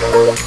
Thank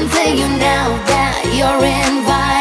can telling you now that you're invited.